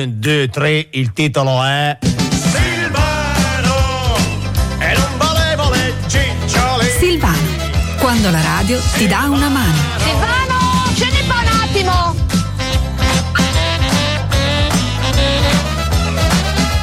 Un, due, tre, il titolo è Silvano e non valevole ciccioli Silvano, quando la radio ti dà una mano. Silvano, scendi qua un attimo!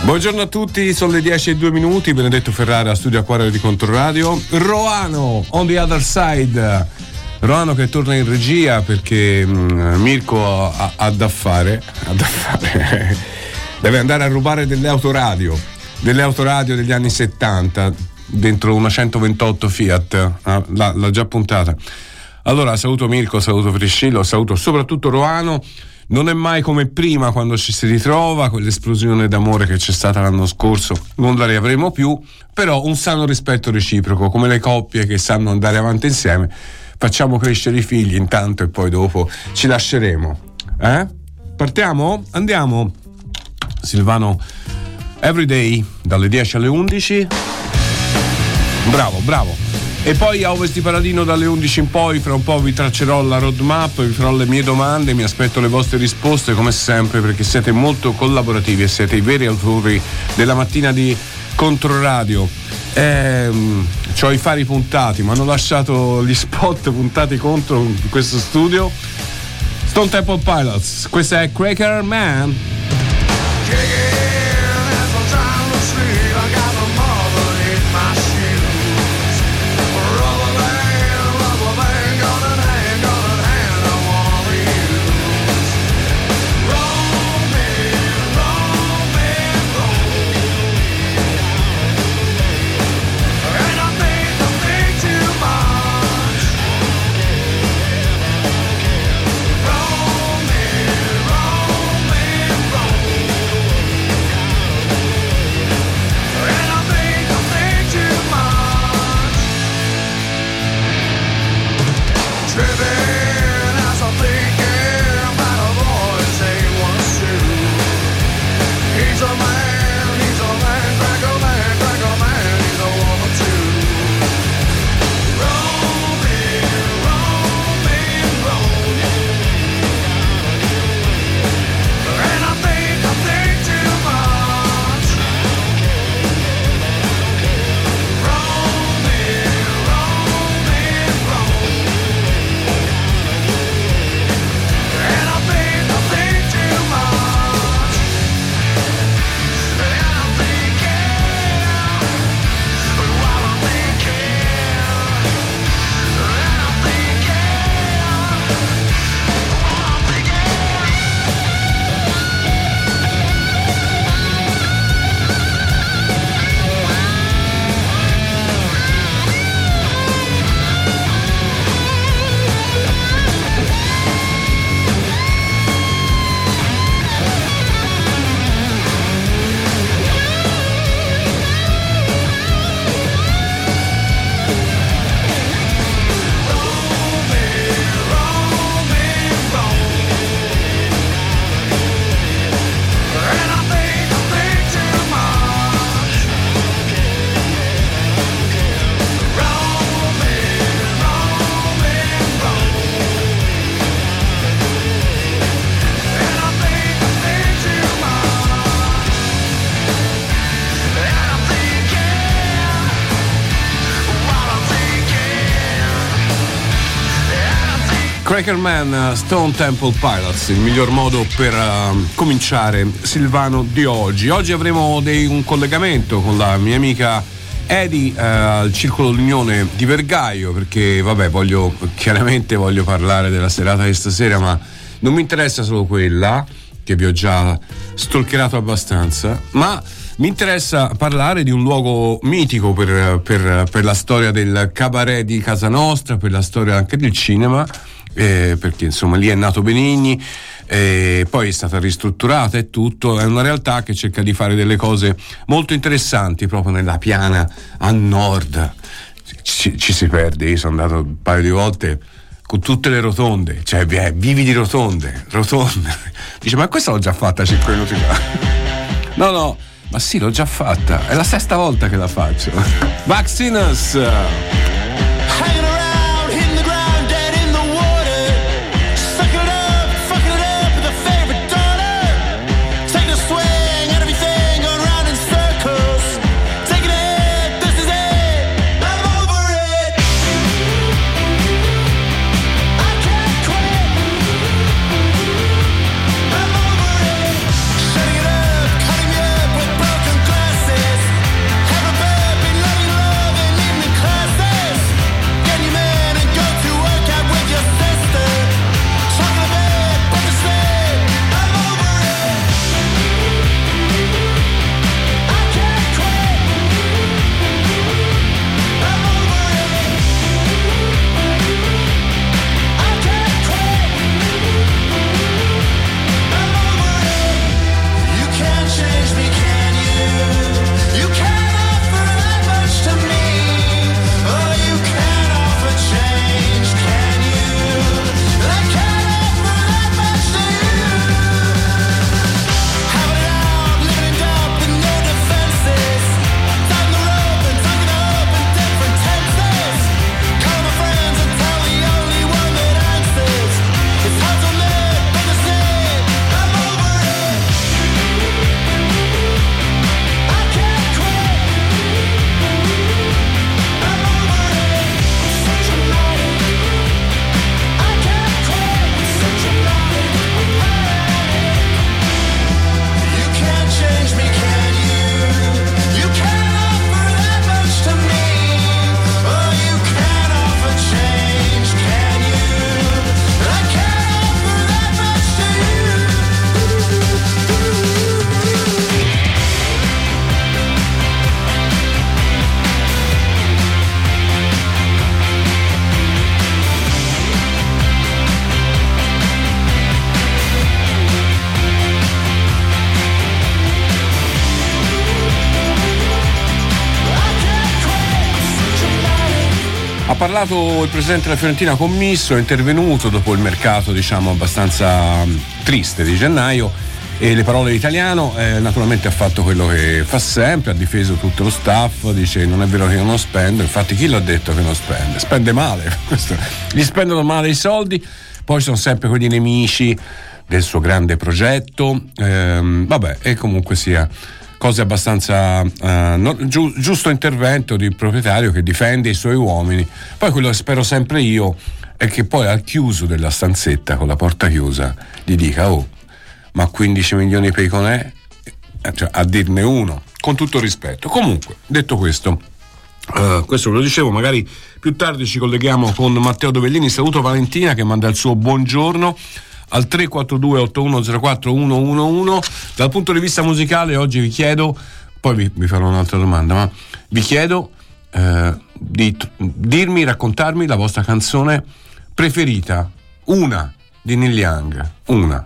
Buongiorno a tutti, sono le 10 e 2 minuti, Benedetto Ferrara, studio Acquario di Controradio. Roano, on the other side. Roano che torna in regia perché mm, Mirko ha, ha da fare, ha da fare. deve andare a rubare delle autoradio, delle autoradio degli anni 70 dentro una 128 Fiat, ah, l'ha, l'ha già puntata. Allora saluto Mirko, saluto Priscillo, saluto soprattutto Roano. Non è mai come prima quando ci si ritrova, quell'esplosione d'amore che c'è stata l'anno scorso, non la riavremo più, però un sano rispetto reciproco, come le coppie che sanno andare avanti insieme facciamo crescere i figli intanto e poi dopo ci lasceremo. Eh? Partiamo? Andiamo. Silvano Everyday dalle 10 alle 11. Bravo, bravo. E poi a Ovest di Paladino dalle 11 in poi, fra un po' vi traccerò la roadmap, vi farò le mie domande, mi aspetto le vostre risposte come sempre perché siete molto collaborativi e siete i veri autori della mattina di Controradio. Ehm, ho i fari puntati, mi hanno lasciato gli spot puntati contro questo studio. Stone Temple Pilots, questa è Cracker Man. Crackerman Stone Temple Pilots, il miglior modo per uh, cominciare Silvano di oggi. Oggi avremo dei, un collegamento con la mia amica Edi uh, al Circolo d'Unione di Vergaio perché vabbè voglio chiaramente voglio parlare della serata di stasera ma non mi interessa solo quella che vi ho già stalkerato abbastanza ma mi interessa parlare di un luogo mitico per, per, per la storia del cabaret di casa nostra, per la storia anche del cinema eh, perché insomma lì è nato Benigni, eh, poi è stata ristrutturata e tutto, è una realtà che cerca di fare delle cose molto interessanti proprio nella piana a nord. Ci, ci si perde, io sono andato un paio di volte con tutte le rotonde, cioè eh, vivi di rotonde, rotonde. Dice, ma questa l'ho già fatta 5 minuti fa. No, no, ma sì, l'ho già fatta, è la sesta volta che la faccio. Vaccinus! Parlato il presidente della Fiorentina Commisso, è intervenuto dopo il mercato diciamo abbastanza mm, triste di gennaio e le parole di italiano eh, naturalmente ha fatto quello che fa sempre, ha difeso tutto lo staff, dice non è vero che io non spendo, infatti chi l'ha detto che non spende? Spende male, Questo- gli spendono male i soldi, poi sono sempre quegli nemici del suo grande progetto, ehm, vabbè e comunque sia cose abbastanza eh, no- giu- giusto intervento di proprietario che difende i suoi uomini, poi quello che spero sempre io è che poi al chiuso della stanzetta con la porta chiusa gli dica oh ma 15 milioni per i conè? Eh, Cioè, a dirne uno, con tutto rispetto. Comunque, detto questo, eh, questo ve lo dicevo, magari più tardi ci colleghiamo con Matteo Dovellini. Saluto Valentina che manda il suo buongiorno al 342 8104 111. Dal punto di vista musicale, oggi vi chiedo, poi vi, vi farò un'altra domanda, ma vi chiedo eh, di t- dirmi, raccontarmi la vostra canzone preferita, una di Neil Young, una.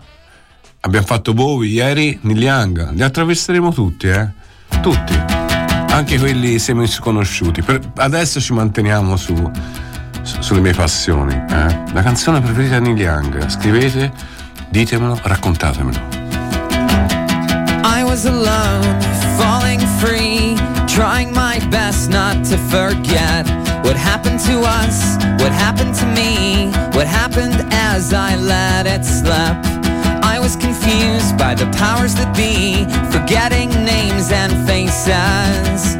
Abbiamo fatto Bowie ieri, Neil Young, li attraverseremo tutti, eh? Tutti. Anche quelli semi sconosciuti. Per- adesso ci manteniamo su, sulle mie passioni. eh. La canzone preferita di Neil Young. Scrivete, ditemelo, raccontatemelo. I was alone, falling free, trying my best not to forget what happened to us, what happened to me, what happened as I let it slip. I was confused by the powers that be, forgetting names and faces.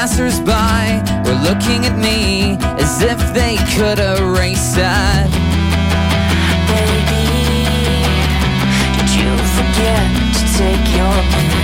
Passers-by were looking at me as if they could erase it. Baby, did you forget to take your meds?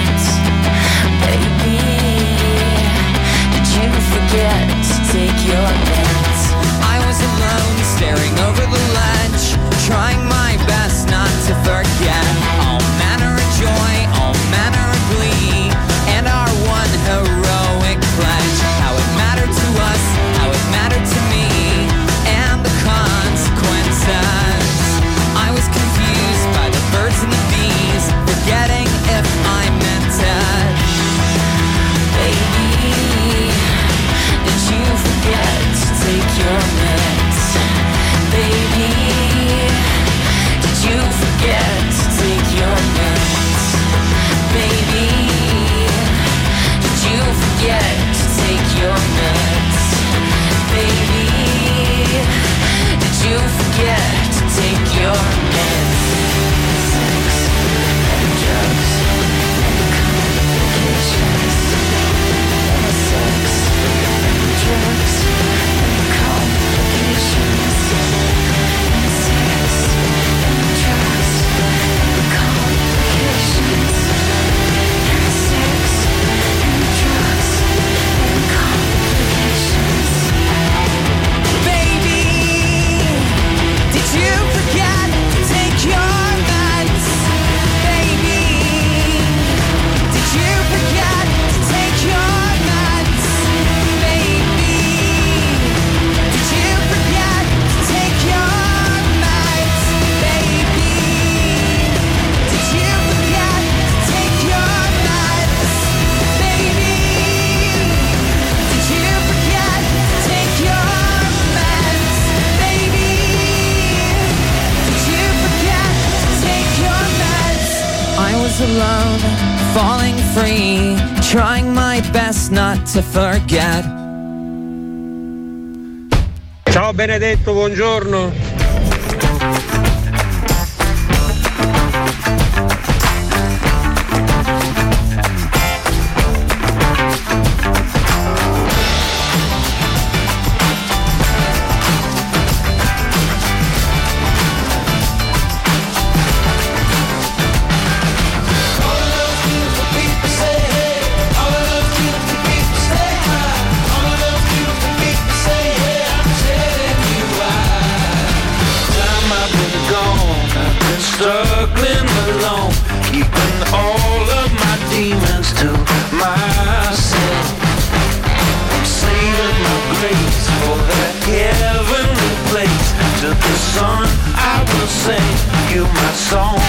My best not to forget. Ciao Benedetto, buongiorno. sing you my song.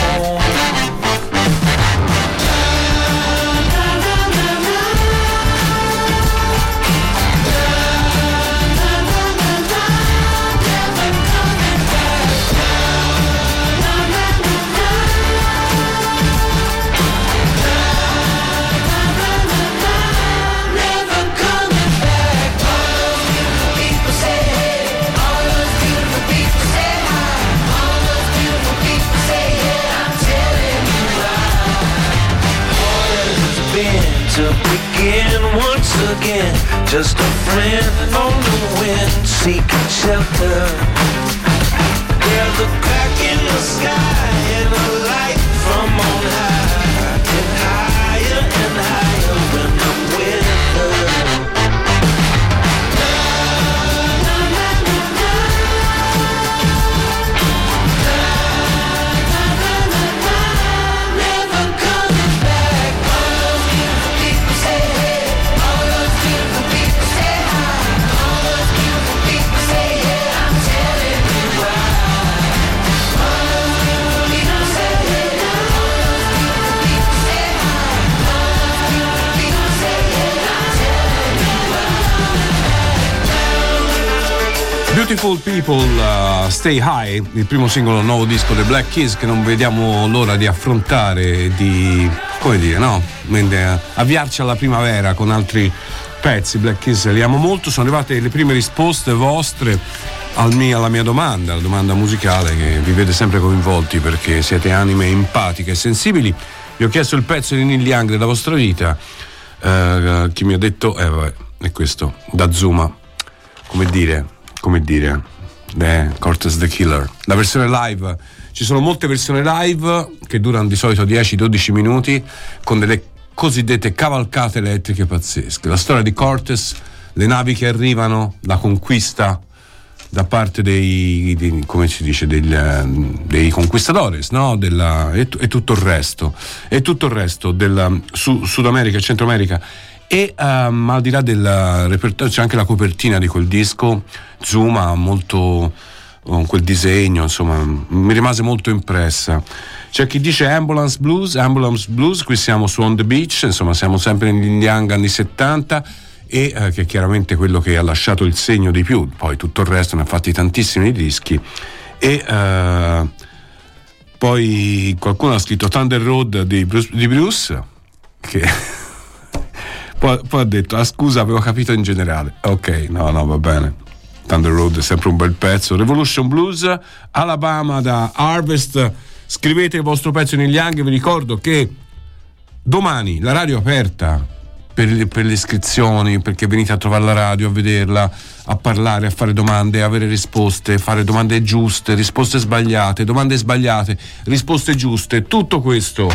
Begin once again. Just a friend on the wind, seeking shelter. There's a crack in the sky and a light Beautiful People uh, Stay High, il primo singolo nuovo disco dei Black Keys che non vediamo l'ora di affrontare di, come dire, no? Mentre, avviarci alla primavera con altri pezzi. Black Keys li amo molto, sono arrivate le prime risposte vostre alla mia domanda, la domanda musicale che vi vede sempre coinvolti perché siete anime empatiche e sensibili. Vi ho chiesto il pezzo di Neil Young della vostra vita. Eh, chi mi ha detto, eh vabbè, è questo, da Zuma. Come dire, come dire, eh, Cortez the Killer. La versione live, ci sono molte versioni live che durano di solito 10-12 minuti con delle cosiddette cavalcate elettriche pazzesche. La storia di Cortez, le navi che arrivano, la conquista da parte dei, dei- come si dice, eh, dei conquistadores, no? Della- e, e tutto il resto, e tutto il resto del Su- Sud America e Centro America. E ehm, al di là del repertorio c'è anche la copertina di quel disco, Zuma, molto con quel disegno, insomma, mi rimase molto impressa. C'è chi dice Ambulance Blues, Ambulance Blues, qui siamo su On the Beach, insomma, siamo sempre negli Young anni 70 e eh, che è chiaramente quello che ha lasciato il segno di più, poi tutto il resto ne ha fatti tantissimi dischi e eh, poi qualcuno ha scritto Thunder Road di Bruce, di Bruce che poi, poi ha detto ah scusa avevo capito in generale. Ok no no va bene. Thunder Road è sempre un bel pezzo. Revolution Blues Alabama da Harvest. Scrivete il vostro pezzo in Young vi ricordo che domani la radio è aperta per, le- per le iscrizioni, perché venite a trovare la radio, a vederla, a parlare, a fare domande, a avere risposte, fare domande giuste, risposte sbagliate, domande sbagliate, risposte giuste, tutto questo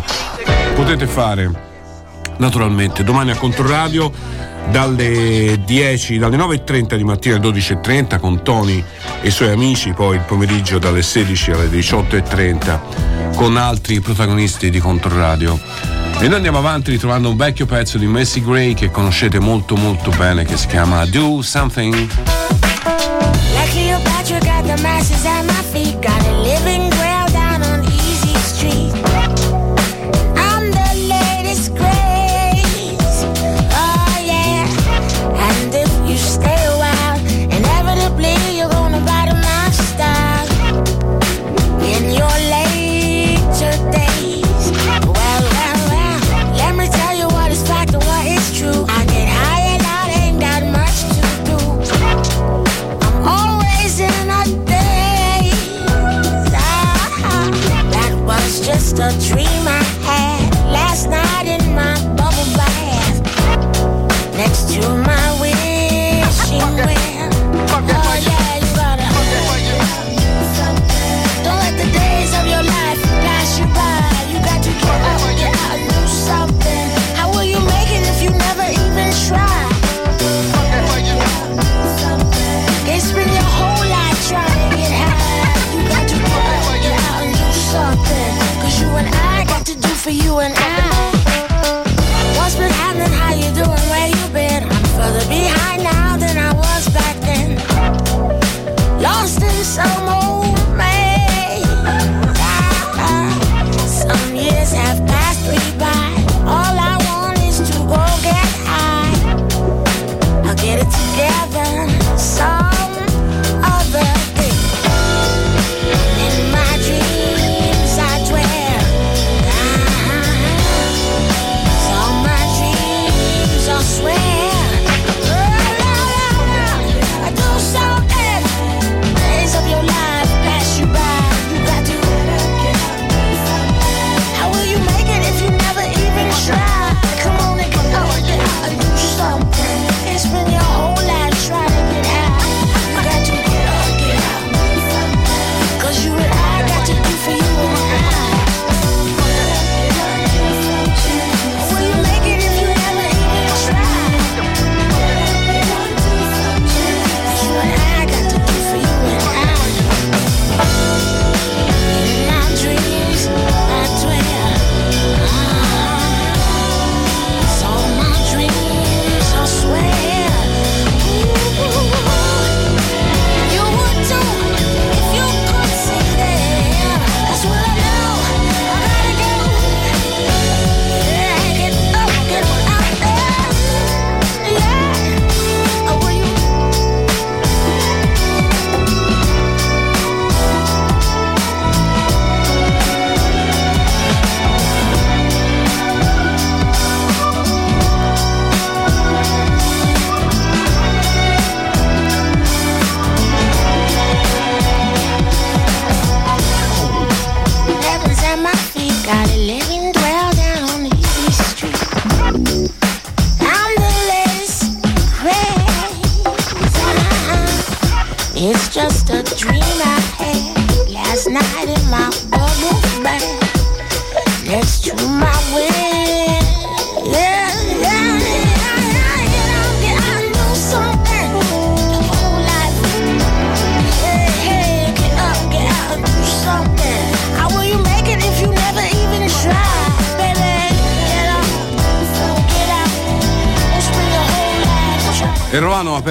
potete fare naturalmente domani a Controradio dalle 10, dalle 9.30 di mattina alle 12.30 con Tony e i suoi amici, poi il pomeriggio dalle 16 alle 18.30 con altri protagonisti di Controradio. E noi andiamo avanti ritrovando un vecchio pezzo di Messi Gray che conoscete molto molto bene che si chiama Do Something. Like A dream.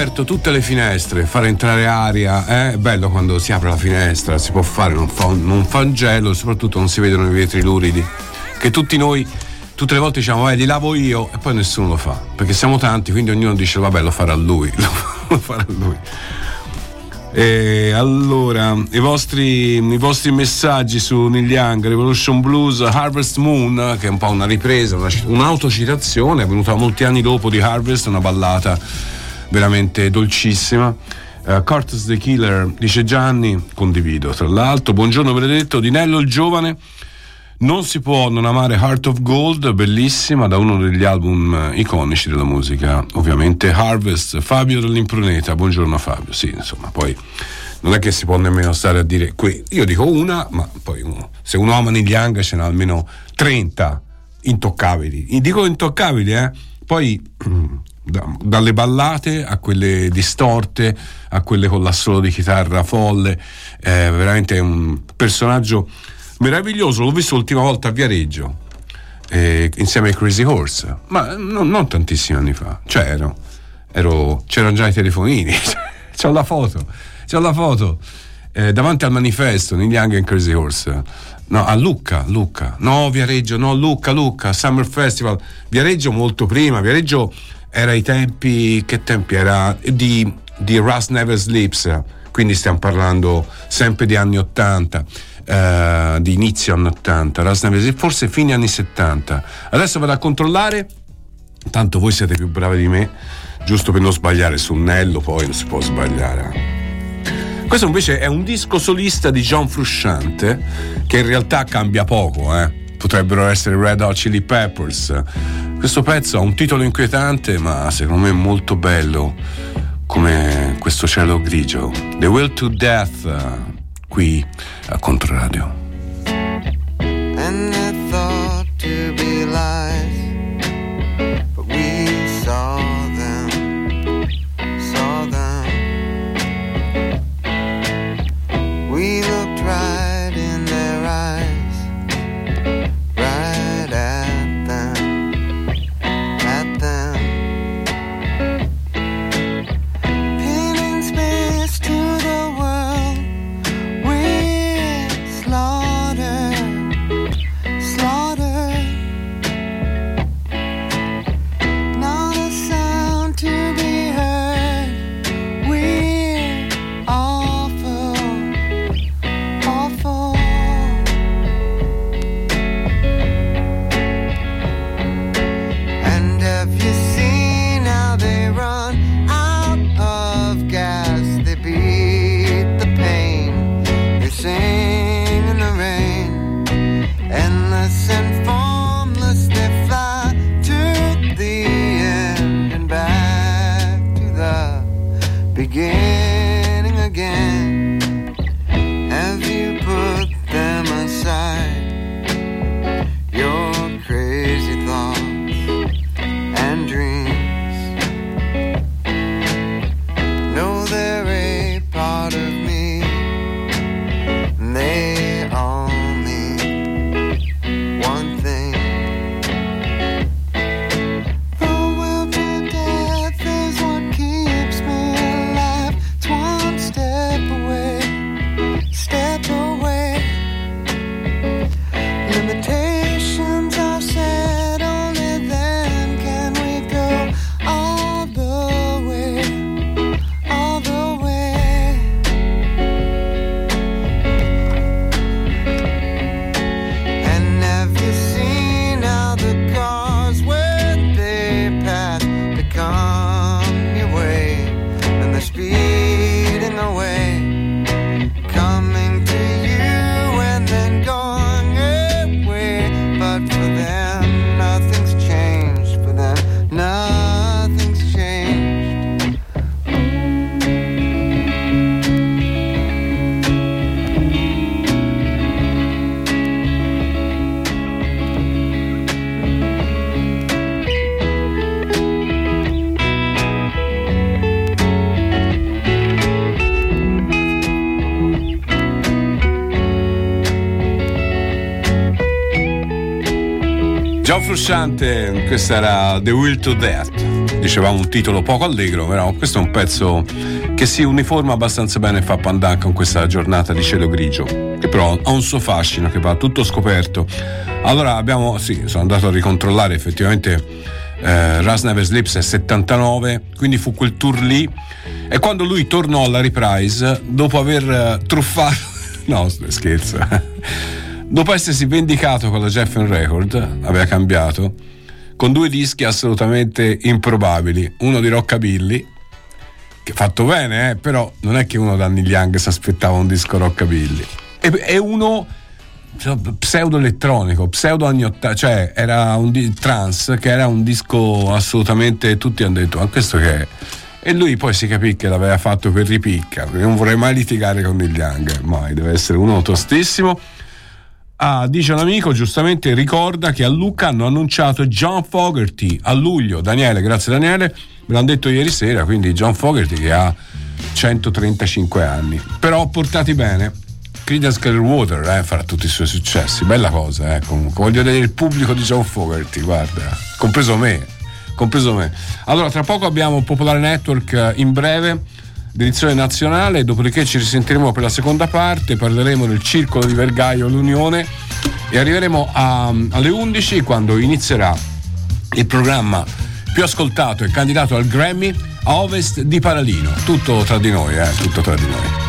Aperto tutte le finestre, fare entrare aria, eh? è bello quando si apre la finestra, si può fare, non fa, non fa un gelo, soprattutto non si vedono i vetri luridi, che tutti noi tutte le volte diciamo eh, li lavo io e poi nessuno lo fa, perché siamo tanti, quindi ognuno dice vabbè lo farà lui, lo farà lui. E allora, i vostri, i vostri messaggi su Neil Young, Revolution Blues, Harvest Moon, che è un po' una ripresa, una- un'autocitazione, è venuta molti anni dopo di Harvest, una ballata veramente dolcissima. Eh, Curtis the Killer, dice Gianni, condivido tra l'altro. Buongiorno Benedetto, Dinello il giovane. Non si può non amare Heart of Gold, bellissima, da uno degli album eh, iconici della musica, ovviamente Harvest, Fabio dell'Impruneta, buongiorno Fabio, sì, insomma, poi non è che si può nemmeno stare a dire qui, io dico una, ma poi uno, se uno ama Neil Young ce n'ha almeno 30 intoccabili, dico intoccabili, eh, poi da- dalle ballate a quelle distorte, a quelle con l'assolo di chitarra folle, è veramente un personaggio meraviglioso, l'ho visto l'ultima volta a Viareggio eh, insieme ai Crazy Horse, ma non, non tantissimi anni fa, cioè ero, ero- c'erano già i telefonini, c'ho la foto, c'ho la foto. Eh, davanti al manifesto Neil Young and Crazy Horse. No, a Lucca, Lucca, no Viareggio, no Lucca, Lucca, Summer Festival, Viareggio molto prima, Viareggio era ai tempi, che tempi era? Di, di Rust Never Sleeps, quindi stiamo parlando sempre di anni 80, eh, di inizio anni 80, Rust Never Sleeps, forse fine anni 70. Adesso vado a controllare, tanto voi siete più bravi di me, giusto per non sbagliare su Nello, poi non si può sbagliare. Questo invece è un disco solista di John Frusciante che in realtà cambia poco, eh. Potrebbero essere Red Hot Chili Peppers. Questo pezzo ha un titolo inquietante, ma secondo me molto bello, come questo cielo grigio. The Will to Death, qui a Controradio. and Gian Frusciante, questa era The Will to Death. Dicevamo un titolo poco allegro, però questo è un pezzo che si uniforma abbastanza bene e fa pandan con questa giornata di cielo grigio, che però ha un suo fascino, che va tutto scoperto. Allora abbiamo, sì, sono andato a ricontrollare effettivamente eh, Ras Never Sleeps è 79, quindi fu quel tour lì. E quando lui tornò alla reprise, dopo aver eh, truffato, no scherzo, dopo essersi vendicato con la Jeffen Record, aveva cambiato, con due dischi assolutamente improbabili, uno di Rockabilly, che fatto bene, eh, però non è che uno da Neil Young si aspettava un disco Rockabilly, e, e uno pseudo elettronico, pseudo anni 80, cioè era un di- trance che era un disco assolutamente tutti hanno detto ma questo che è? E lui poi si capì che l'aveva fatto per ripicca, non vorrei mai litigare con Neil Young, mai, deve essere uno tostissimo. Ah, dice un amico, giustamente ricorda che a Lucca hanno annunciato John Fogerty a luglio. Daniele, grazie Daniele, me l'hanno detto ieri sera, quindi John Fogerty che ha 135 anni. Però portati bene, Creedence Clearwater eh, farà tutti i suoi successi, bella cosa, eh, comunque. Voglio vedere il pubblico di John Fogerty, guarda, compreso me, compreso me. Allora, tra poco abbiamo Popolare Network eh, in breve, edizione nazionale, dopodiché ci risentiremo per la seconda parte, parleremo del circolo di Vergaio l'Unione e arriveremo a- alle 11 quando inizierà il programma più ascoltato e candidato al Grammy a ovest di Paralino. Tutto tra di noi, eh, tutto tra di noi.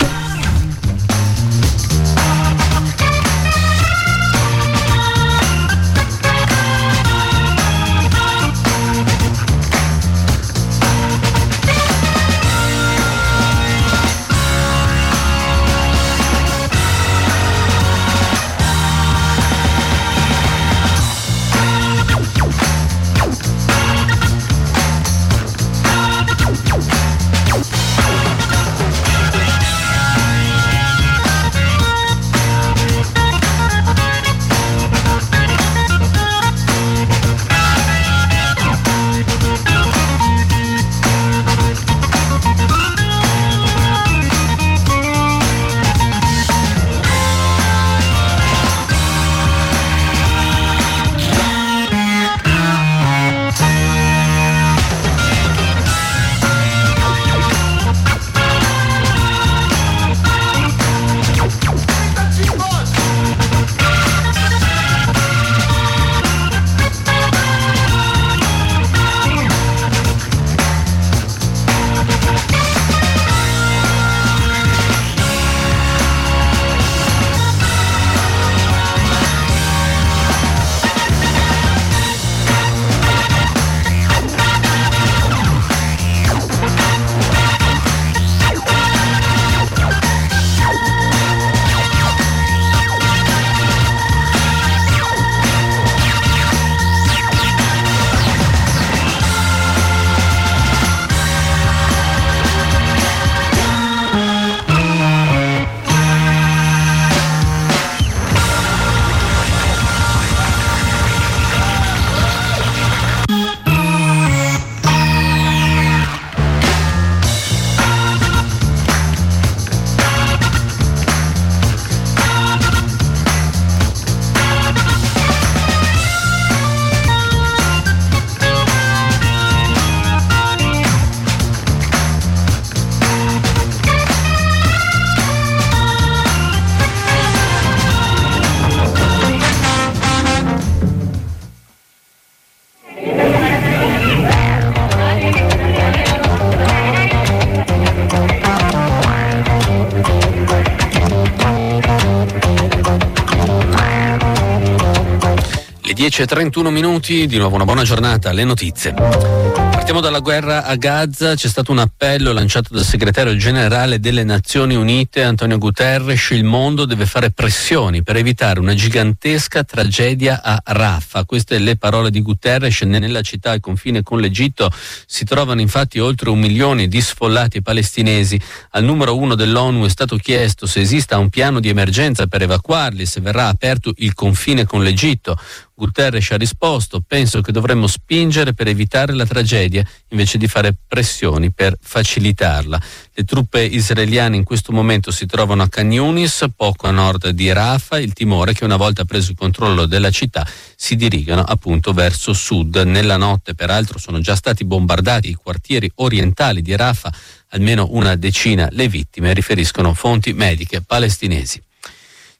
Le 10.31 minuti, di nuovo una buona giornata, le notizie. Partiamo dalla guerra a Gaza, c'è stato un appello lanciato dal segretario generale delle Nazioni Unite, Antonio Guterres, il mondo deve fare pressioni per evitare una gigantesca tragedia a Rafah. Queste le parole di Guterres, nella città al confine con l'Egitto si trovano infatti oltre un milione di sfollati palestinesi. Al numero uno dell'ONU è stato chiesto se esista un piano di emergenza per evacuarli, se verrà aperto il confine con l'Egitto. Guterres ha risposto, penso che dovremmo spingere per evitare la tragedia invece di fare pressioni per facilitarla. Le truppe israeliane in questo momento si trovano a Khan Yunis, poco a nord di Rafah, il timore che una volta preso il controllo della città si dirigano appunto verso sud. Nella notte peraltro sono già stati bombardati i quartieri orientali di Rafah, almeno una decina le vittime, riferiscono fonti mediche palestinesi.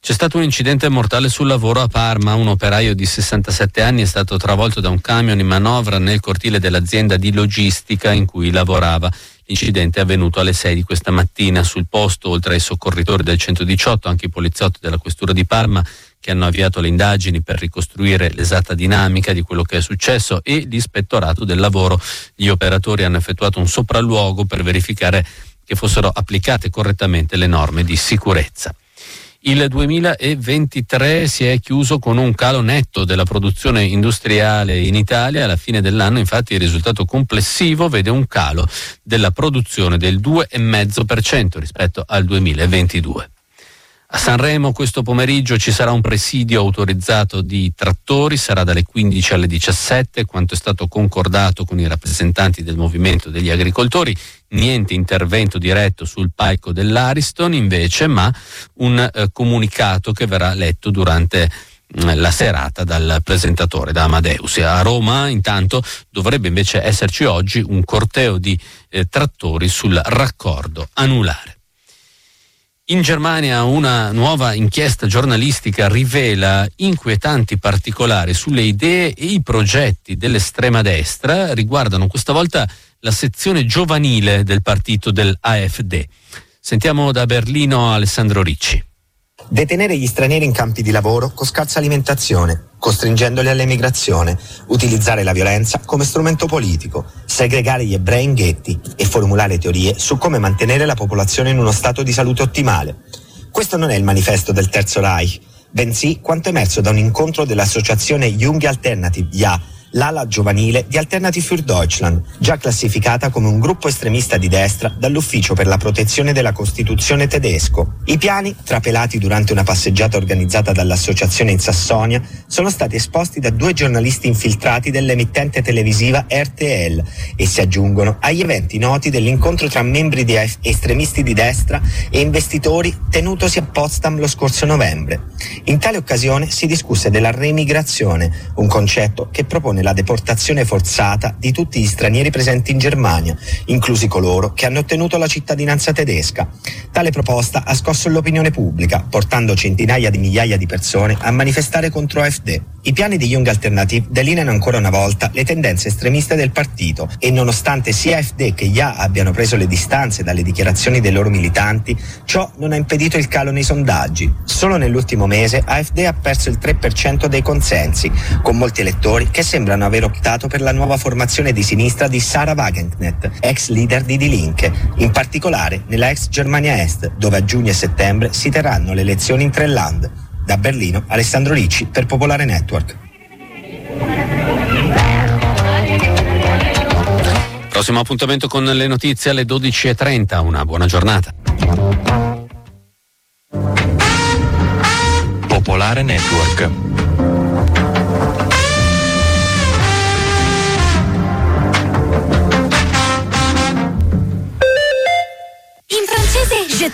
C'è stato un incidente mortale sul lavoro a Parma. Un operaio di 67 anni è stato travolto da un camion in manovra nel cortile dell'azienda di logistica in cui lavorava. L'incidente è avvenuto alle 6 di questa mattina. Sul posto, oltre ai soccorritori del 118, anche i poliziotti della Questura di Parma che hanno avviato le indagini per ricostruire l'esatta dinamica di quello che è successo e l'ispettorato del lavoro. Gli operatori hanno effettuato un sopralluogo per verificare che fossero applicate correttamente le norme di sicurezza. Il 2023 si è chiuso con un calo netto della produzione industriale in Italia. Alla fine dell'anno, infatti, il risultato complessivo vede un calo della produzione del 2,5% rispetto al 2022. A Sanremo questo pomeriggio ci sarà un presidio autorizzato di trattori, sarà dalle 15 alle 17, quanto è stato concordato con i rappresentanti del movimento degli agricoltori. Niente intervento diretto sul palco dell'Ariston invece, ma un eh, comunicato che verrà letto durante mm, la serata dal presentatore da Amadeus. A Roma intanto dovrebbe invece esserci oggi un corteo di eh, trattori sul raccordo anulare. In Germania una nuova inchiesta giornalistica rivela inquietanti particolari sulle idee e i progetti dell'estrema destra, riguardano questa volta la sezione giovanile del partito dell'AfD. Sentiamo da Berlino Alessandro Ricci. Detenere gli stranieri in campi di lavoro con scarsa alimentazione, costringendoli all'emigrazione, utilizzare la violenza come strumento politico, segregare gli ebrei in ghetti e formulare teorie su come mantenere la popolazione in uno stato di salute ottimale. Questo non è il manifesto del Terzo Reich, bensì quanto emerso da un incontro dell'associazione Jung Alternative, JA, l'ala giovanile di Alternative für Deutschland, già classificata come un gruppo estremista di destra dall'Ufficio per la protezione della Costituzione tedesco. I piani, trapelati durante una passeggiata organizzata dall'associazione in Sassonia, sono stati esposti da due giornalisti infiltrati dell'emittente televisiva RTL e si aggiungono agli eventi noti dell'incontro tra membri di estremisti di destra e investitori tenutosi a Potsdam lo scorso novembre. In tale occasione si discusse della remigrazione, un concetto che propone la deportazione forzata di tutti gli stranieri presenti in Germania, inclusi coloro che hanno ottenuto la cittadinanza tedesca. Tale proposta ha scosso l'opinione pubblica, portando centinaia di migliaia di persone a manifestare contro AfD. I piani di Young Alternative delineano ancora una volta le tendenze estremiste del partito e nonostante sia AfD che IA abbiano preso le distanze dalle dichiarazioni dei loro militanti, ciò non ha impedito il calo nei sondaggi. Solo nell'ultimo mese AfD ha perso il 3% dei consensi, con molti elettori che sembrano aver optato per la nuova formazione di sinistra di Sarah Wagenknecht, ex leader di Die Linke, in particolare nella ex Germania Est, dove a giugno e settembre si terranno le elezioni in tre land. Da Berlino, Alessandro Ricci per Popolare Network. Prossimo appuntamento con le notizie alle 12.30. Una buona giornata. Popolare Network. Je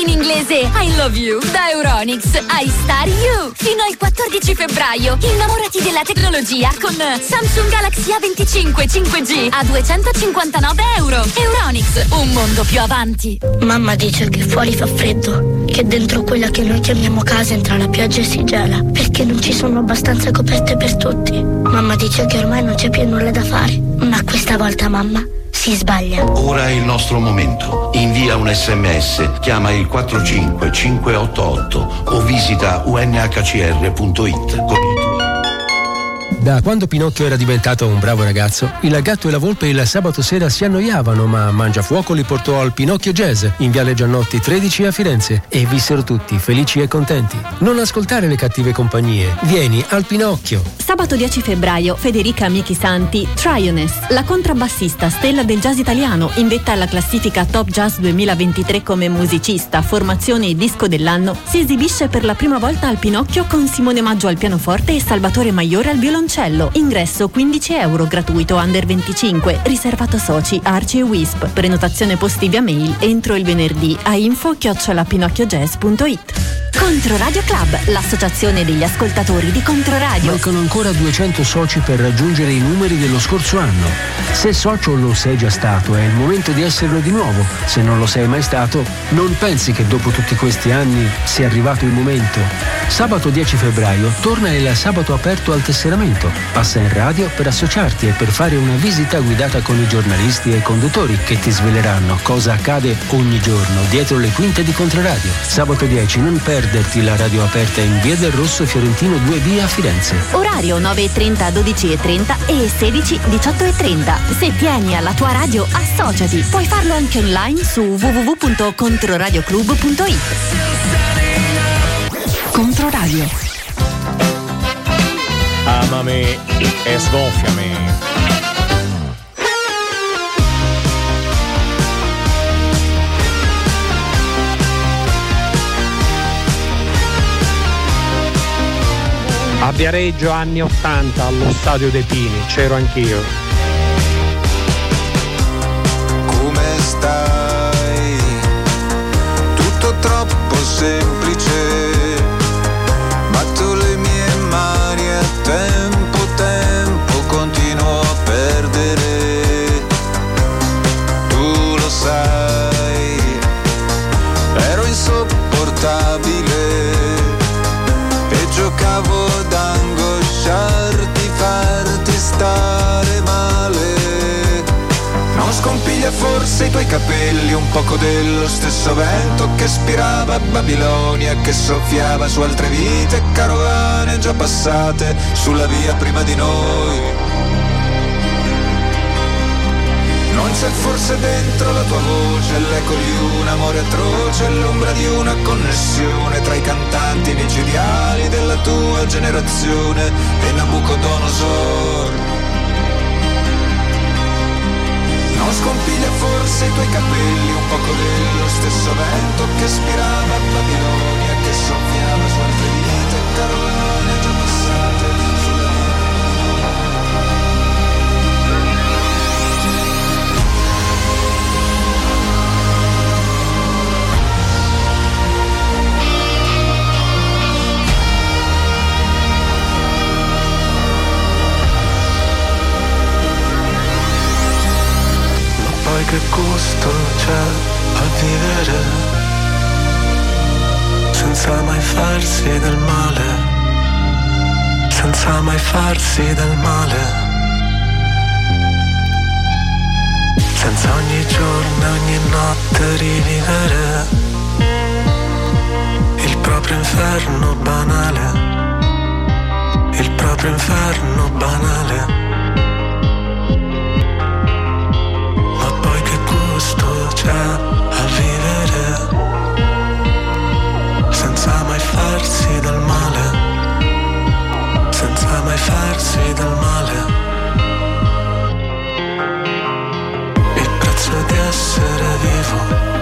in inglese I love you. Da Euronix I Star You. Fino al 14 febbraio innamorati della tecnologia con Samsung Galaxy A25 5G a 259 euro. Euronix, un mondo più avanti. Mamma dice che fuori fa freddo, che dentro quella che noi chiamiamo casa entra la pioggia e si gela, perché non ci sono abbastanza coperte per tutti. Mamma dice che ormai non c'è più nulla da fare, ma questa volta mamma si sbaglia. Ora è il nostro momento. Invia un sms, chiama il 45588 o visita unhcr.it. Da quando Pinocchio era diventato un bravo ragazzo, il gatto e la volpe il sabato sera si annoiavano, ma Mangiafuoco li portò al Pinocchio Jazz in Viale Giannotti 13 a Firenze e vissero tutti felici e contenti. Non ascoltare le cattive compagnie, vieni al Pinocchio. Sabato 10 febbraio, Federica Amichi Santi, Trioness, la contrabbassista stella del jazz italiano, indetta alla classifica Top Jazz 2023 come musicista, formazione e disco dell'anno, si esibisce per la prima volta al Pinocchio con Simone Maggio al pianoforte e Salvatore Maiore al violoncello. Ingresso 15 euro, gratuito under 25, riservato soci, Arci e Wisp. Prenotazione posti via mail entro il venerdì a info chiocciolapinocchiojazz.it. Controradio Club, l'associazione degli ascoltatori di Controradio. Mancano ancora 200 soci per raggiungere i numeri dello scorso anno. Se socio lo sei già stato, è il momento di esserlo di nuovo. Se non lo sei mai stato, non pensi che dopo tutti questi anni sia arrivato il momento. Sabato 10 febbraio torna il sabato aperto al tesseramento. Passa in radio per associarti e per fare una visita guidata con i giornalisti e i conduttori che ti sveleranno cosa accade ogni giorno dietro le quinte di Controradio. Sabato 10 non perderti la radio aperta in Via del Rosso Fiorentino 2B a Firenze. Orario 9.30 12.30 e 16 18.30. Se tieni alla tua radio, associati. Puoi farlo anche online su www.controradioclub.it. Controradio. Amami e sgonfiami. A Viareggio anni 80 allo stadio dei Pini, c'ero anch'io. come stai? Tutto troppo semplice. time forse i tuoi capelli un poco dello stesso vento che spirava Babilonia, che soffiava su altre vite, carovane già passate sulla via prima di noi. Non c'è forse dentro la tua voce l'eco di un amore atroce, l'ombra di una connessione tra i cantanti micidiali della tua generazione e Nabucodonosor. Scompiglia forse i tuoi capelli un poco dello stesso vento che spirava a Babilonia, che soffiava su altre vite, carovane Poi che gusto c'è a vivere? Senza mai farsi del male, senza mai farsi del male, senza ogni giorno ogni notte rivivere il proprio inferno banale, il proprio inferno banale. A vivere senza mai farsi del male, senza mai farsi del male. Il prezzo di essere vivo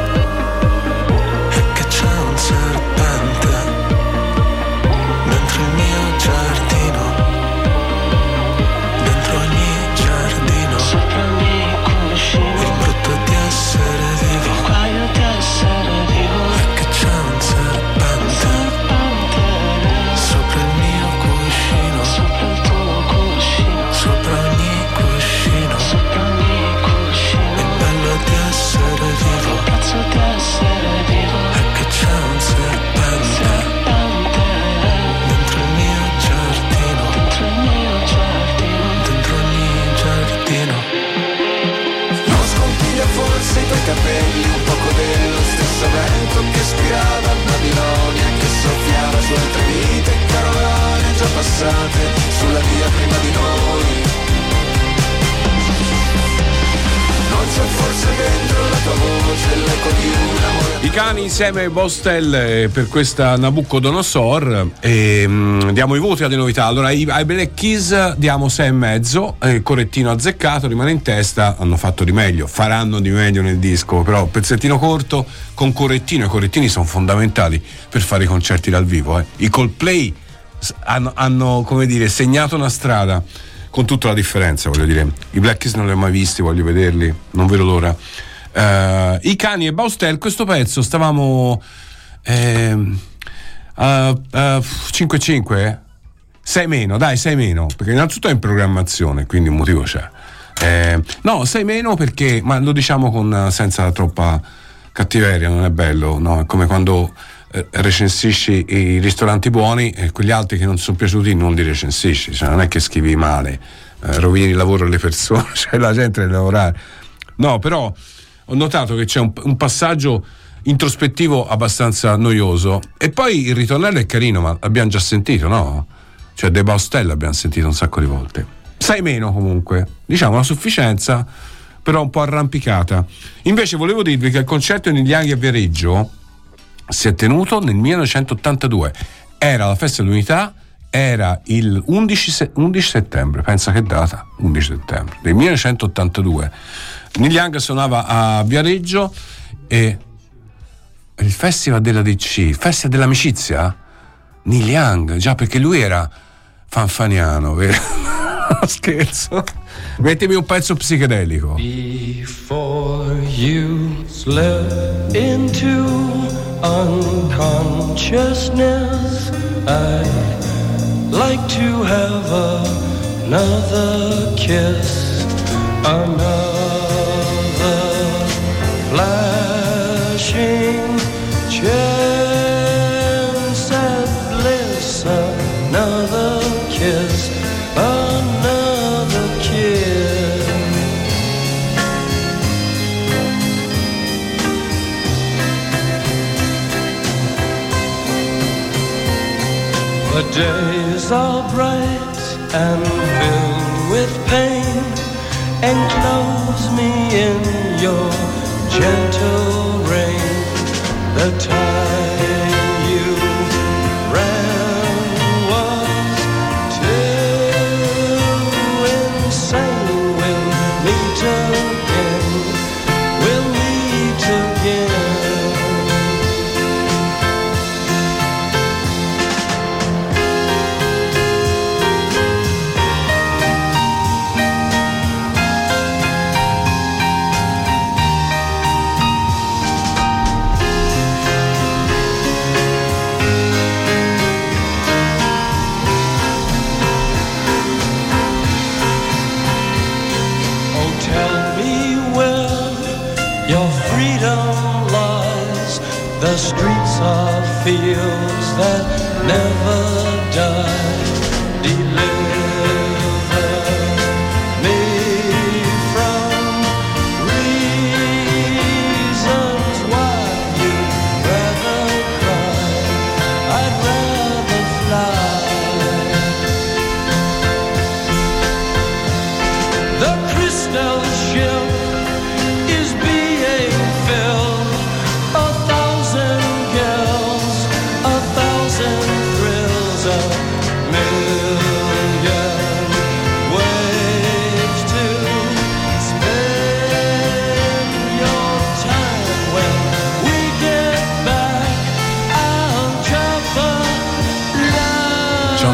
capelli un poco dello stesso vento che spirava a Babilonia, che soffiava su altre vite, carovane già passate sulla via prima di noi. I cani insieme ai Bostel eh, per questa Nabucodonosor e um, diamo i voti alle novità. Allora ai, ai Black Keys diamo 6,5, eh, correttino azzeccato, rimane in testa, hanno fatto di meglio, faranno di meglio nel disco, però pezzettino corto con correttino, i correttini sono fondamentali per fare i concerti dal vivo. Eh. I Coldplay hanno, hanno come dire, segnato una strada con tutta la differenza, voglio dire. I Black Keys non li ho mai visti, voglio vederli, non vedo l'ora. Eh, I cani e Baustel, questo pezzo stavamo ehm, a- a 5-5? 6 meno, dai, 6 meno, perché innanzitutto è in programmazione, quindi un motivo c'è. Eh, no, 6 meno perché, ma lo diciamo con, senza troppa cattiveria, non è bello, no? È come quando eh, recensisci i ristoranti buoni e quegli altri che non sono piaciuti non li recensisci, cioè non è che scrivi male, eh, rovini il lavoro alle persone, cioè la gente deve lavorare. No, però ho notato che c'è un, un passaggio introspettivo abbastanza noioso e poi il ritornello è carino, ma l'abbiamo già sentito, no? Cioè De Baustelle l'abbiamo sentito un sacco di volte. Sei meno comunque, diciamo una sufficienza, però un po' arrampicata. Invece volevo dirvi che il concerto in Ilianghi a Viareggio si è tenuto nel 1982. Era la festa dell'unità, era il 11, se- 11 settembre, pensa che data? 11 settembre del 1982. Neil Young suonava a Viareggio e il festival della DC, il festival dell'amicizia? Neil Young, già perché lui era fanfaniano, vero? Scherzo. Mettimi un pezzo psichedelico. Before you slip into unconsciousness, I'd like to have another kiss, another flashing chance days are bright and filled with pain. Enclose me in your gentle rain. The time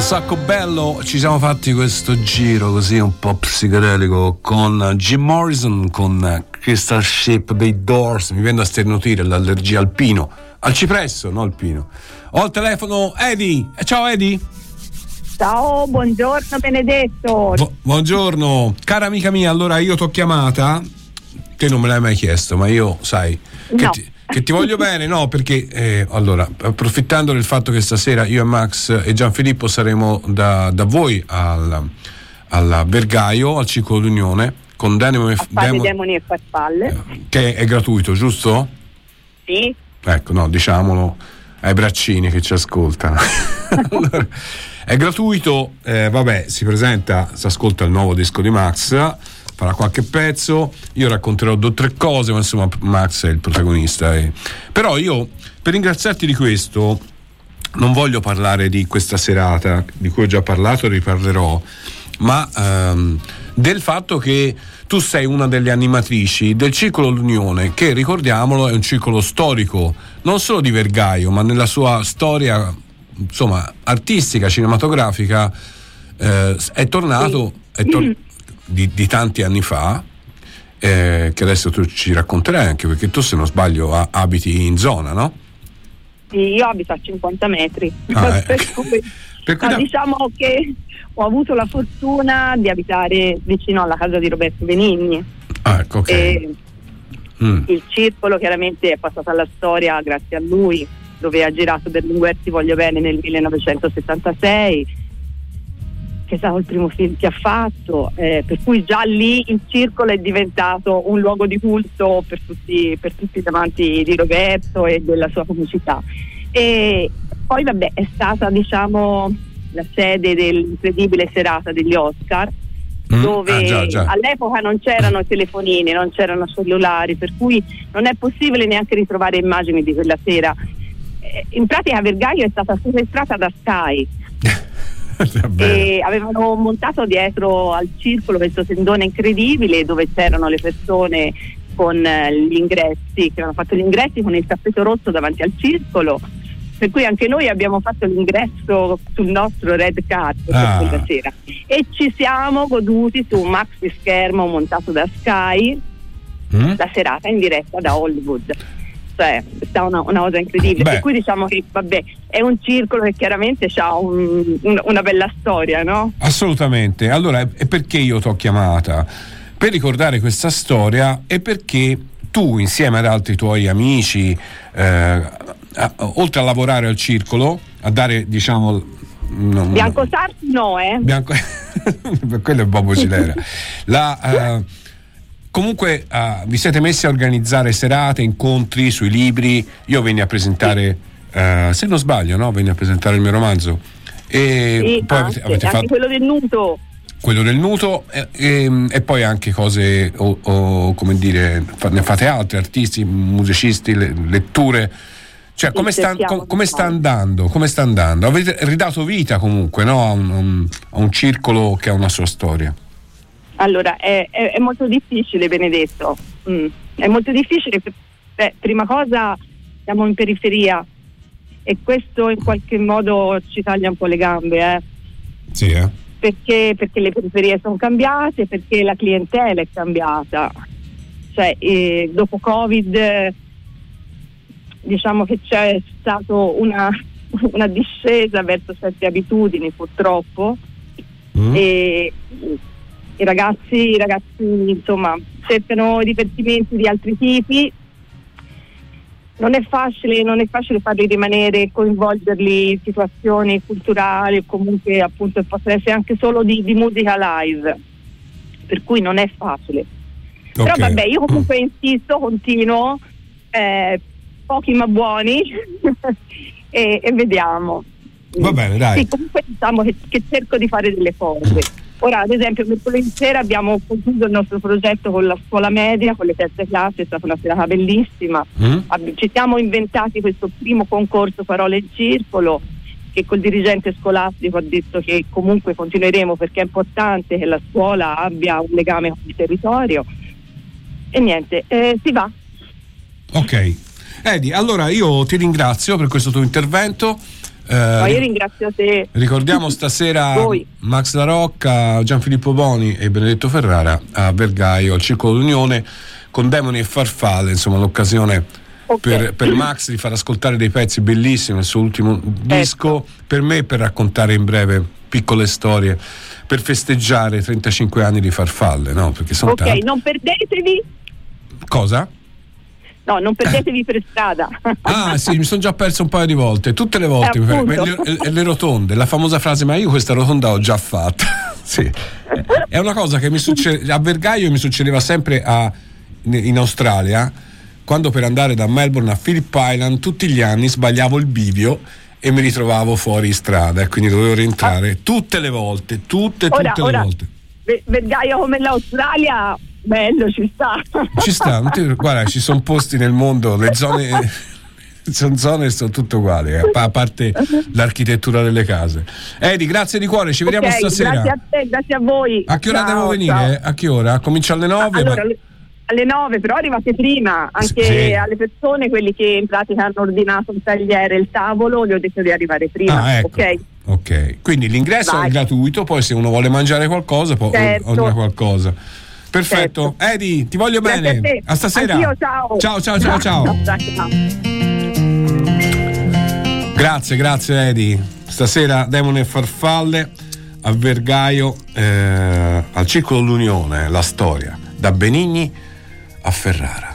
sacco bello, ci siamo fatti questo giro così un po' psichedelico con Jim Morrison, con Crystal Ship dei Doors, mi viene a sternutire l'allergia al pino, al cipresso, no al pino. Ho al telefono Eddie, Eh, ciao Eddie. Ciao, buongiorno Benedetto. Bu- buongiorno, cara amica mia, allora io ti ho chiamata, te non me l'hai mai chiesto, ma io sai che, No. ti, che ti voglio bene, no? Perché eh, allora, approfittando del fatto che stasera io e Max e Gianfilippo saremo da, da voi al, al Vergaio, al ciclo d'unione, con Demo, Demo- demoni e farfalle. che è gratuito, giusto? Sì. Ecco, no, diciamolo ai braccini che ci ascoltano. Allora, è gratuito, eh, vabbè, si presenta, si ascolta il nuovo disco di Max, farà qualche pezzo, io racconterò due o tre cose, ma insomma Max è il protagonista. eh. Però io, per ringraziarti di questo, non voglio parlare di questa serata, di cui ho già parlato e riparlerò, ma ehm, del fatto che tu sei una delle animatrici del Circolo L'Unione, che ricordiamolo è un circolo storico, non solo di Vergaio, ma nella sua storia insomma, artistica, cinematografica, eh, è tornato è tor- di, di tanti anni fa. eh, che adesso tu ci racconterai anche perché tu se non sbaglio a- abiti in zona, no? Sì, io abito a 50 metri. Ah, per cui, Per cui no, da- diciamo che ho avuto la fortuna di abitare vicino alla casa di Roberto Benigni. Ah, ecco, ok. E Mm. il circolo chiaramente è passato alla storia grazie a lui, dove ha girato Berlinguer Ti voglio bene nel 1976, che è stato il primo film che ha fatto, eh, per cui già lì il circolo è diventato un luogo di culto per tutti, per tutti gli amanti di Roberto e della sua comicità. E poi vabbè è stata diciamo la sede dell'incredibile serata degli Oscar Mm? dove Ah, già, già. all'epoca non c'erano telefonini, non c'erano cellulari, per cui non è possibile neanche ritrovare immagini di quella sera. Eh, In pratica Vergaio è stata sequestrata da Sky e avevano montato dietro al circolo questo tendone incredibile dove c'erano le persone con eh, gli ingressi, che avevano fatto gli ingressi con il tappeto rosso davanti al circolo. Per cui anche noi abbiamo fatto l'ingresso sul nostro red carpet Ah. quella sera e ci siamo goduti su un maxi schermo montato da Sky Mm? la serata in diretta da Hollywood. È stata una, una cosa incredibile. Beh. Per cui diciamo che vabbè, è un circolo che chiaramente ha una bella storia, no? Assolutamente. Allora, e perché io ti ho chiamata? Per ricordare questa storia e perché tu, insieme ad altri tuoi amici, eh, a- oltre a lavorare al circolo, a dare, diciamo. non- Bianco Sarti no, eh? Bianco- quello è Bobo Cilera. La, eh, comunque eh, vi siete messi a organizzare serate, incontri sui libri. Io venni a presentare, eh, se non sbaglio, no? Venni a presentare il mio romanzo. E Sì, poi anche, avete, avete anche fatto quello del nudo. quello del nuto e, e- e poi anche cose o, o, come dire fa- ne fate altri artisti musicisti le- letture cioè Sì, come sta, com- come sta andando come sta andando avete ridato vita comunque no? a un- a un circolo che ha una sua storia Allora, è, è- è molto difficile, Benedetto. Mm. È molto difficile. beh, prima cosa, siamo in periferia e questo in qualche modo ci taglia un po' le gambe, eh. sì eh perché, perché le periferie sono cambiate, perché la clientela è cambiata. Cioè, eh, dopo Covid diciamo che c'è stata una, una discesa verso certe abitudini purtroppo e i ragazzi, i ragazzi insomma cercano divertimenti di altri tipi non è facile, non è facile farli rimanere, coinvolgerli in situazioni culturali, comunque appunto possono essere anche solo di, di musica live, per cui non è facile. Però Ok. vabbè, io comunque insisto, continuo, eh, pochi ma buoni e, e vediamo. Va bene dai Sì, comunque diciamo che, che cerco di fare delle cose. Ora, ad esempio, mercoledì sera abbiamo concluso il nostro progetto con la scuola media, con le terze classi, è stata una serata bellissima. Mm? Ci siamo inventati questo primo concorso Parole in Circolo che col dirigente scolastico ha detto che comunque continueremo perché è importante che la scuola abbia un legame con il territorio. E niente, eh, si va. ok Edi allora io ti ringrazio per questo tuo intervento Ma io ringrazio te. Ricordiamo stasera Voi. Max La Rocca, Gianfilippo Boni e Benedetto Ferrara a Vergaio al Circolo d'Unione con Demoni e Farfalle, insomma l'occasione per, per Max di far ascoltare dei pezzi bellissimi, il suo ultimo disco, per me per raccontare in breve piccole storie, per festeggiare i 35 anni di Farfalle, no? Perché sono Ok, tanti. non perdetevi. Cosa? No, non perdetevi per strada. Ah sì, mi sono già perso un paio di volte, tutte le volte, Eh, per- ma le, le- rotonde, la famosa frase ma io questa rotonda ho già fatta. sì. È una cosa che mi succede, a Vergaio mi succedeva sempre a- in Australia, quando per andare da Melbourne a Phillip Island tutti gli anni sbagliavo il bivio e mi ritrovavo fuori strada e quindi dovevo rientrare tutte le volte, tutte, tutte Ora, le ora, volte. Ve- Vergaio come l'Australia, bello, ci sta. Ci sta, guarda, ci sono posti nel mondo, le zone. Sono zone sono tutte uguali, eh, a parte l'architettura delle case. Edi, grazie di cuore, ci vediamo Ok, stasera. Grazie a te, grazie a voi. A che ora Ciao, devo venire? ciao. A che ora? Comincia alle 9? Allora, ma- alle- alle 9, però arrivate prima, anche Sì. alle persone, quelli che in pratica hanno ordinato il tagliere il tavolo, gli ho detto di arrivare prima, Ah, ecco. ok? Ok, quindi l'ingresso Vai. è gratuito, poi se uno vuole mangiare qualcosa può Certo. ordinare qualcosa. Perfetto. Edi, ti voglio Grazie bene. a. A stasera. Anch'io, ciao. Ciao, ciao, ciao, ciao. Grazie, grazie Edi. Stasera Demone e Farfalle a Vergaio eh, al Circolo dell'Unione, la storia, da Benigni a Ferrara.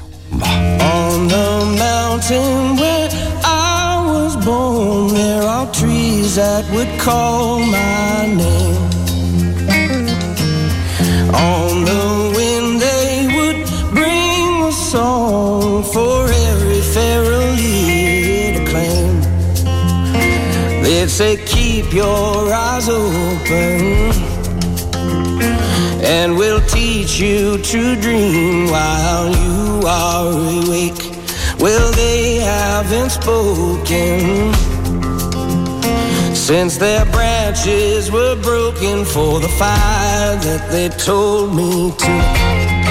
On song for every feral year to claim. They'd say, Keep your eyes open and we'll teach you to dream while you are awake. Well, they haven't spoken since their branches were broken for the fire that they told me to.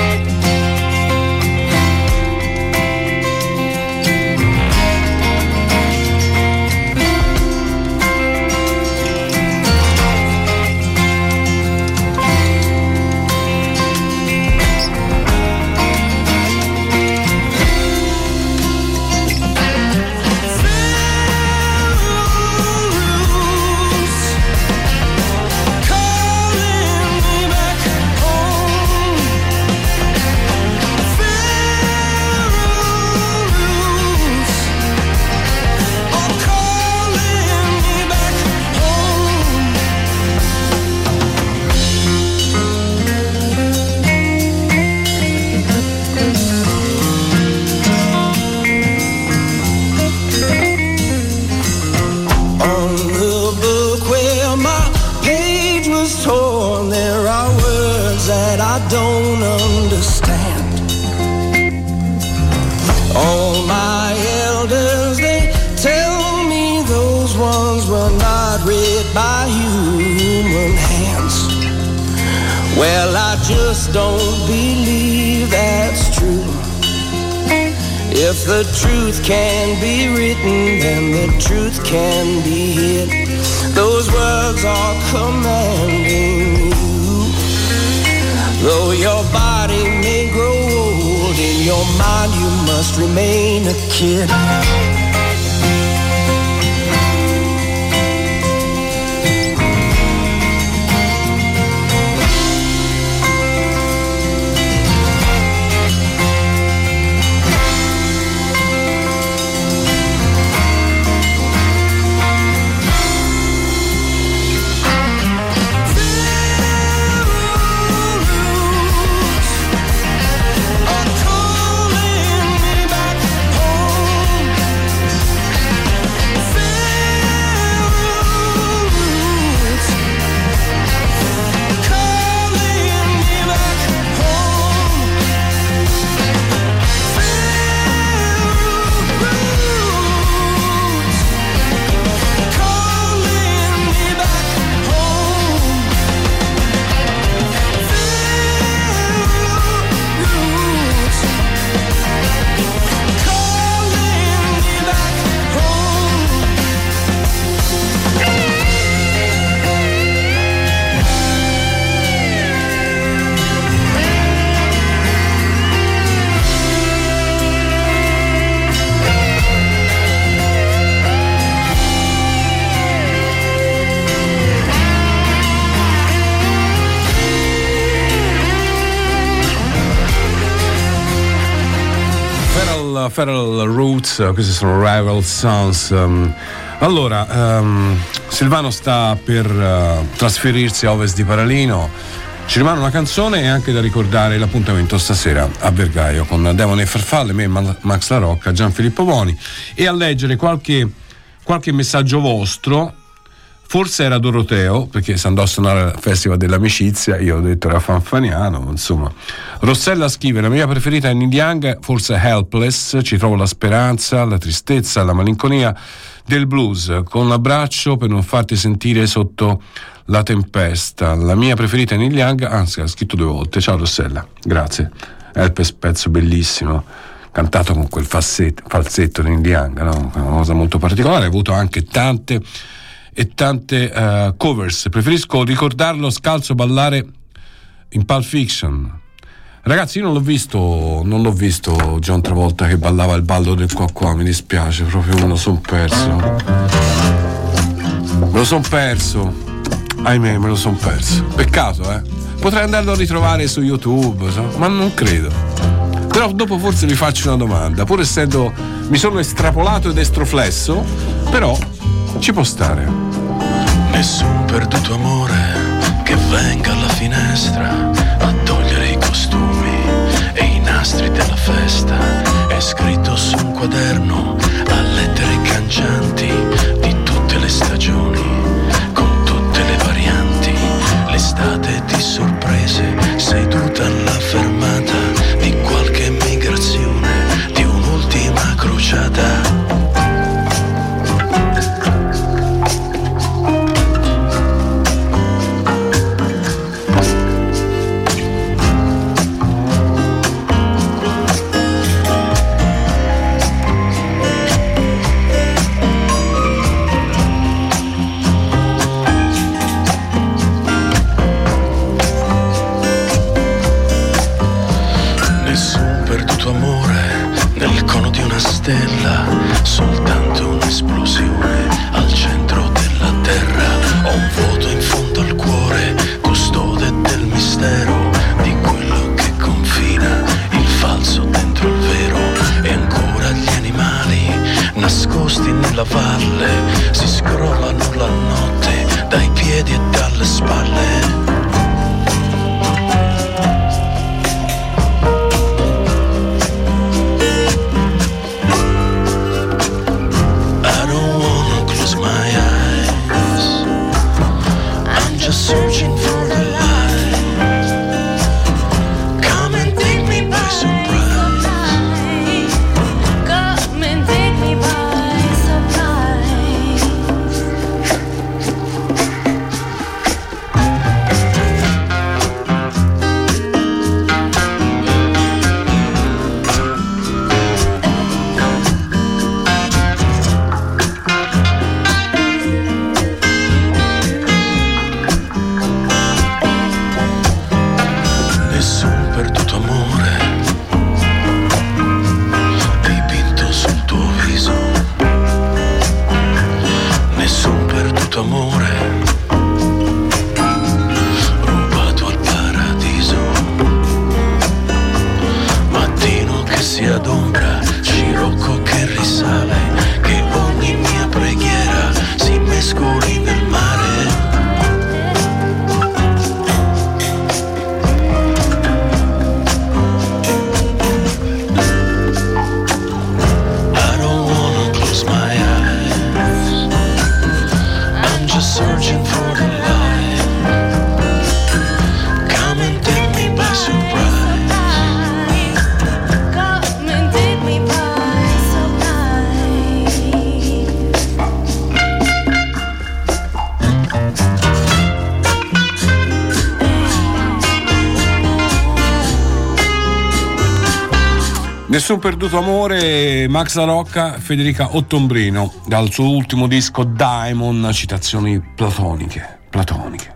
Your mind you must remain a kid. Roots, eh, questi sono Rival Sons. um, allora, ehm, Silvano sta per eh, trasferirsi a ovest di Paralino. Ci rimane una canzone e anche da ricordare l'appuntamento stasera a Vergaio con Demone e Farfalle, me, Ma- Max La Rocca, Gianfilippo Boni e a leggere qualche, qualche messaggio vostro Forse era Doroteo, perché si andò a suonare al Festival dell'Amicizia, io ho detto era fanfaniano, insomma. Rossella scrive, la mia preferita è Neil Young, forse Helpless, ci trovo la speranza, la tristezza, la malinconia del blues, con un abbraccio per non farti sentire sotto la tempesta. La mia preferita è Neil Young, anzi ha scritto due volte, ciao Rossella, grazie. Helpless, pezzo bellissimo cantato con quel falsetto, falsetto di Young, no? una cosa molto particolare, ha avuto anche tante e tante eh, covers. Preferisco ricordarlo scalzo ballare in Pulp Fiction. Ragazzi, io non l'ho visto, non l'ho visto John Travolta che ballava il ballo del qua qua, mi dispiace, proprio me lo son perso. Me lo son perso. Ahimè, me lo son perso. Peccato, eh. Potrei andarlo a ritrovare su YouTube, so, ma non credo. Però dopo forse vi faccio una domanda, pur essendo mi sono estrapolato ed estroflesso, però ci può stare. Nessun perduto amore che venga alla finestra a togliere i costumi e i nastri della festa. È scritto su un quaderno a lettere cangianti di tutte le stagioni, con tutte le varianti. L'estate di sorprese, seduta alla fermata di qualche migrazione, di un'ultima crociata. Stella, soltanto Nessun perduto amore, Max La Rocca, Federica Ottombrino, dal suo ultimo disco Diamond, citazioni platoniche, platoniche.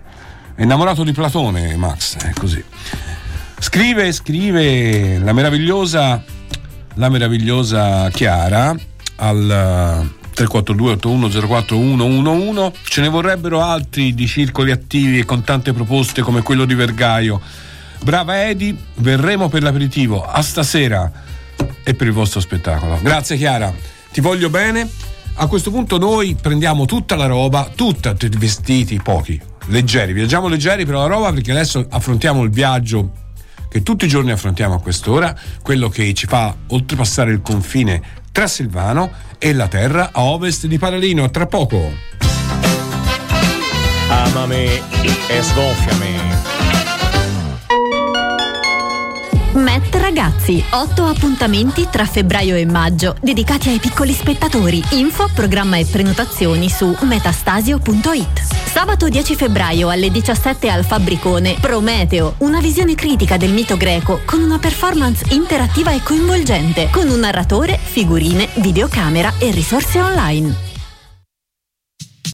È innamorato di Platone, Max, è così. Scrive, scrive la meravigliosa, la meravigliosa Chiara al 342 8104 111 ce ne vorrebbero altri di circoli attivi e con tante proposte come quello di Vergaio brava Edi verremo per l'aperitivo a stasera e per il vostro spettacolo grazie Chiara ti voglio bene a questo punto noi prendiamo tutta la roba tutta vestiti pochi leggeri viaggiamo leggeri per la roba perché adesso affrontiamo il viaggio che tutti i giorni affrontiamo a quest'ora, quello che ci fa oltrepassare il confine tra Silvano e la terra a ovest di Paralino. Tra poco. Amami e sgonfiami. Ragazzi, otto appuntamenti tra febbraio e maggio dedicati ai piccoli spettatori. Info, programma e prenotazioni su metastasio.it. Sabato 10 febbraio alle 17 al Fabbricone, Prometeo, una visione critica del mito greco con una performance interattiva e coinvolgente, con un narratore, figurine, videocamera e risorse online.